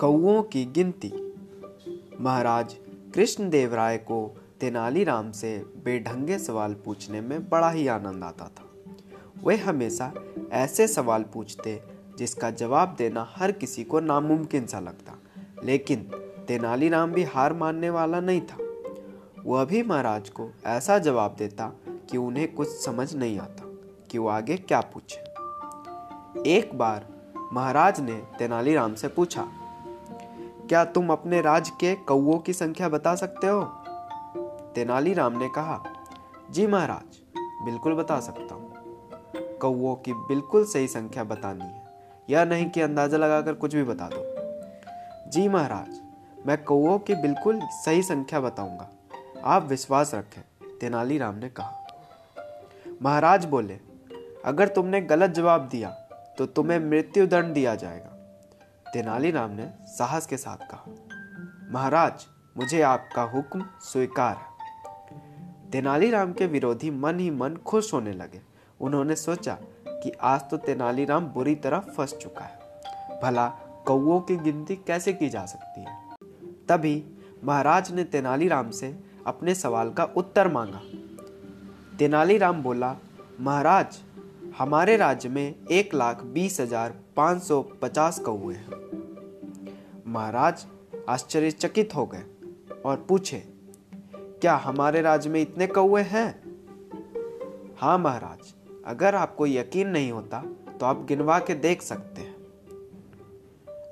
कौओं की गिनती। महाराज कृष्णदेव राय को तेनालीराम से बेढंगे सवाल पूछने में बड़ा ही आनंद आता था। वे हमेशा ऐसे सवाल पूछते जिसका जवाब देना हर किसी को नामुमकिन सा लगता, लेकिन तेनालीराम भी हार मानने वाला नहीं था। वह भी महाराज को ऐसा जवाब देता कि उन्हें कुछ समझ नहीं आता कि वो आगे क्या पूछे। एक बार महाराज ने तेनालीराम से पूछा क्या तुम अपने राज के कौओं की संख्या बता सकते हो? तेनालीराम ने कहा, जी महाराज, बिल्कुल बता सकता हूँ। कौओं की बिल्कुल सही संख्या बतानी है, या नहीं कि अंदाज़ा लगाकर कुछ भी बता दो। जी महाराज, मैं कौओं की बिल्कुल सही संख्या बताऊँगा। आप विश्वास रखें तेनालीराम ने कहा। महाराज बोले, अगर तुमने गलत जवाब दिया तो तुम्हें मृत्यु दंड दिया जाएगा। तेनालीराम ने साहस के साथ कहा, महाराज, मुझे आपका हुक्म स्वीकार है। तेनालीराम के विरोधी मन ही मन खुश होने लगे। उन्होंने सोचा कि आज तो तेनालीराम बुरी तरह फंस चुका है। भला कौओं की गिनती कैसे की जा सकती है? तभी महाराज ने तेनालीराम से अपने सवाल का उत्तर मांगा। तेनालीराम बोला, महाराज, हमारे राज्य में एक लाख बीस हज़ार पाँच सौ पचास कौए हैं। महाराज आश्चर्यचकित हो गए और पूछे, क्या हमारे राज्य में इतने कौए हैं? हाँ महाराज, अगर आपको यकीन नहीं होता तो आप गिनवा के देख सकते हैं।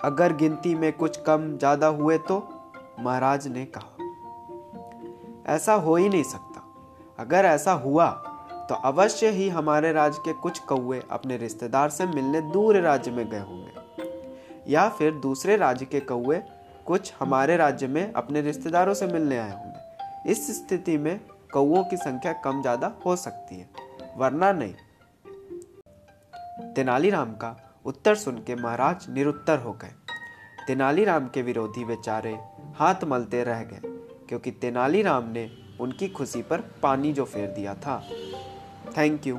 अगर गिनती में कुछ कम ज़्यादा हुए तो? महाराज ने कहा, ऐसा हो ही नहीं सकता। अगर ऐसा हुआ तो अवश्य ही हमारे राज्य के कुछ कौए अपने रिश्तेदार से मिलने दूर राज्य में गए होंगे। या फिर दूसरे राज्य के कौए कुछ हमारे राज्य में अपने रिश्तेदारों से मिलने आए होंगे। इस स्थिति में कौओं की संख्या कम ज़्यादा हो सकती है, वरना नहीं। तेनालीराम का उत्तर सुन के महाराज निरुत्तर हो गए। तेनालीराम के विरोधी बेचारे हाथ मलते रह गए, क्योंकि तेनालीराम ने उनकी खुशी पर पानी जो फेर दिया था। Thank you